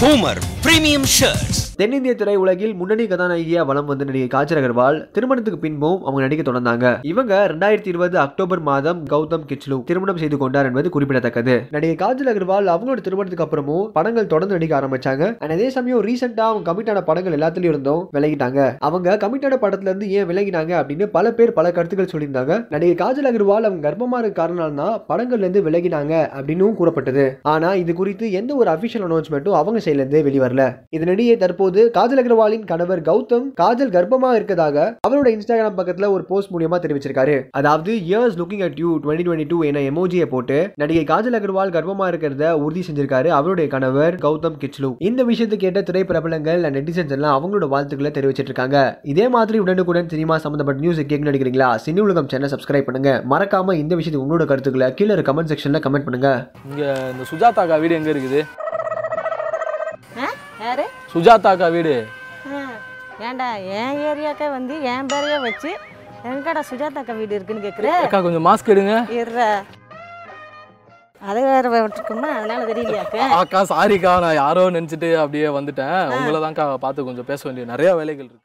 Boomer premium Shirts. தென்னிந்திய திரை உலகில் முன்னணி கதாநாயகியா வலம் வந்த நடிகை காஜல் அகர்வால் திருமணத்துக்கு பின்பும் அவங்க நடிக்க தொடர்ந்தாங்க. இவங்க ரெண்டாயிரத்தி இருபது அக்டோபர் மாதம் கௌதம் கிச்லு திருமணம் செய்து கொண்டார் என்பது குறிப்பிடத்தக்கது. நடிகை காஜல் அகர்வால் அவங்களோட திருமணத்துக்கு அப்புறமும் படங்கள் தொடர்ந்து நடிக்க ஆரம்பிச்சாங்க. And அதே சமயம் ரீசெண்டா அவங்க கமிட்டான படங்கள் எல்லாத்துலயும் இருந்தும் விலகிட்டாங்க. அவங்க கமிட்டான படத்துல இருந்து ஏன் விலகினாங்க அப்படின்னு பல பேர் பல கருத்துக்கள் சொல்லியிருந்தாங்க. நடிகை காஜல் அகர்வால் அவங்க கர்ப்பமா இருக்க காரணம் தான் படங்கள்ல இருந்து விலகினாங்க அப்படின்னும் கூறப்பட்டது. ஆனா இது குறித்து எந்த ஒரு அபிஷியல் அனௌன்ஸ்மெண்ட்டும் அவங்க சைட்ல இருந்து வெளிவரல. இதனிடையே தற்போது காஜல் அகர்வாலின் கணவர் கௌதம் காஜல் கர்ப்பமா இருக்கதாக அவரோட இன்ஸ்டாகிராம் பக்கத்துல ஒரு போஸ்ட் மூலியமா தெரிவிச்சிருக்காரு. அதாவது years looking at you twenty twenty two என எமோஜியை போட்டு நடிகை காஜல் அகர்வால் கர்ப்பமா இருக்கிறத உறுதி செஞ்சிருக்காரு அவருடைய கணவர் கௌதம் கிச்லு. இந்த விஷயத்தை கேட்ட திரைப்பிரபலங்கள் and நெட்டிசன்ஸ் எல்லாம் அவங்களோட வாழ்த்துக்களை தெரிவிச்சிட்டு இருக்காங்க இதே மாதிரி உடனுக்குடன் சினிமா சம்பந்தப்பட்ட நியூஸ் கேட்க நினைக்கிறீங்களா? சினி உலகம் சேனல் சப்ஸ்கிரைப் பண்ணுங்க. மறக்காம இந்த விஷயத்துக்கு உங்களோட கருத்துக்களை கீழே கமெண்ட் செக்ஷன்ல கமெண்ட் பண்ணுங்க. இங்க இந்த சுஜாதாக்கா வீடு எங்க இருக்குது? யாரு? சுஜாதாக்கா வீடு. ஏன்டா என் ஏரியாக்கா வந்து என் பேரையே வச்சு எங்கடா சுஜாதாக்கா வீடு இருக்குன்னு கேட்குற அக்கா கொஞ்சம் மாஸ்க் எடுங்க. இருற. அதை வேற விட்டுருக்குமா அதனால தெரியலையாக்க அக்கா? சாரிக்கா நான் யாரோ நினைச்சிட்டு அப்படியே வந்துட்டேன். உங்களை தான்க்கா பார்த்து கொஞ்சம் பேச வேண்டிய நிறைய வேலைகள் இருக்கு.